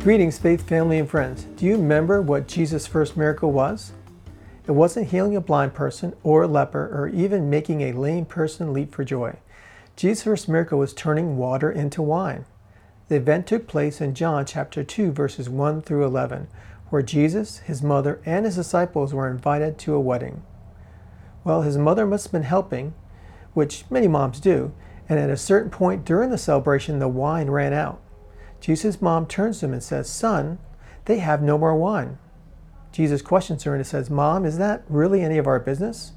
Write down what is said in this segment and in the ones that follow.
Greetings, faith, family, and friends. Do you remember what Jesus' first miracle was? It wasn't healing a blind person or a leper or even making a lame person leap for joy. Jesus' first miracle was turning water into wine. The event took place in John chapter 2, verses 1 through 11, where Jesus, his mother, and his disciples were invited to a wedding. Well, his mother must have been helping, which many moms do, and at a certain point during the celebration, the wine ran out. Jesus' mom turns to him and says, Son, they have no more wine. Jesus questions her and says, Mom, is that really any of our business?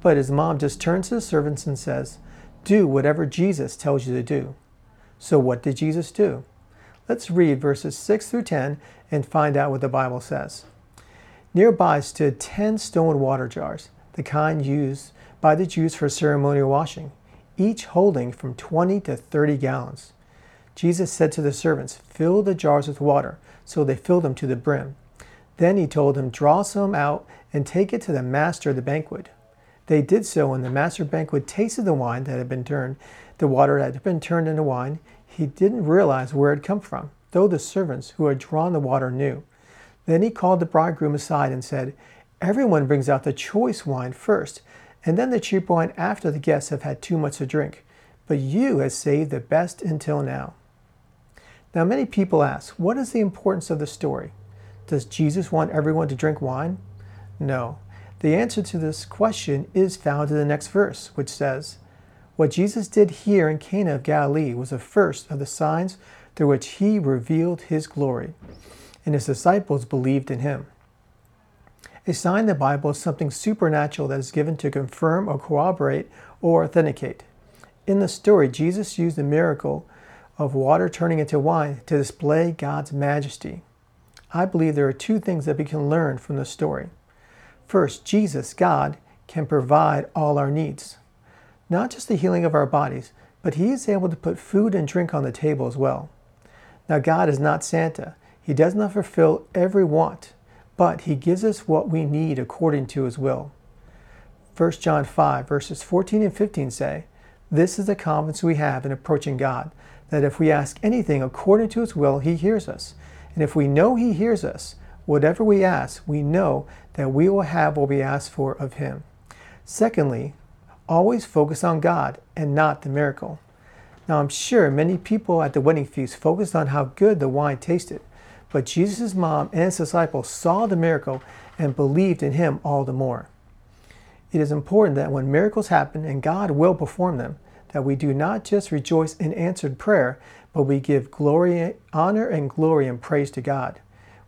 But his mom just turns to the servants and says, Do whatever Jesus tells you to do. So, what did Jesus do? Let's read verses 6 through 10 and find out what the Bible says. Nearby stood 10 stone water jars, the kind used by the Jews for ceremonial washing, each holding from 20 to 30 gallons. Jesus said to the servants, Fill the jars with water. So they filled them to the brim. Then he told them, Draw some out and take it to the master of the banquet. They did so, and the master banquet tasted the wine that had been turned, the water that had been turned into wine. He didn't realize where it had come from, though the servants who had drawn the water knew. Then he called the bridegroom aside and said, Everyone brings out the choice wine first, and then the cheap wine after the guests have had too much to drink. But you have saved the best until now. Now, many people ask, what is the importance of the story? Does Jesus want everyone to drink wine? No. The answer to this question is found in the next verse, which says, What Jesus did here in Cana of Galilee was the first of the signs through which he revealed his glory, and his disciples believed in him. A sign in the Bible is something supernatural that is given to confirm or corroborate or authenticate. In the story, Jesus used a miracle of water turning into wine to display God's majesty. I believe there are two things that we can learn from the story. First, Jesus, God, can provide all our needs. Not just the healing of our bodies, but He is able to put food and drink on the table as well. Now, God is not Santa. He does not fulfill every want, but He gives us what we need according to His will. 1 John 5, verses 14 and 15 say, This is the confidence we have in approaching God that if we ask anything according to his will, he hears us. And if we know he hears us, whatever we ask, we know that we will have what we ask for of him. Secondly, always focus on God and not the miracle. Now, I'm sure many people at the wedding feast focused on how good the wine tasted, but Jesus' mom and his disciples saw the miracle and believed in him all the more. It is important that when miracles happen, and God will perform them, that we do not just rejoice in answered prayer, but we give glory, honor, and glory and praise to God.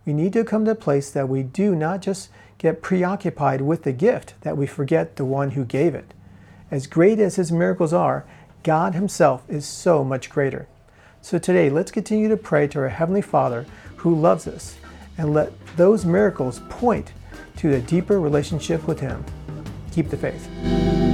We need to come to a place that we do not just get preoccupied with the gift, that we forget the one who gave it. As great as his miracles are, God himself is so much greater. So today, let's continue to pray to our Heavenly Father who loves us and let those miracles point to a deeper relationship with him. Keep the faith.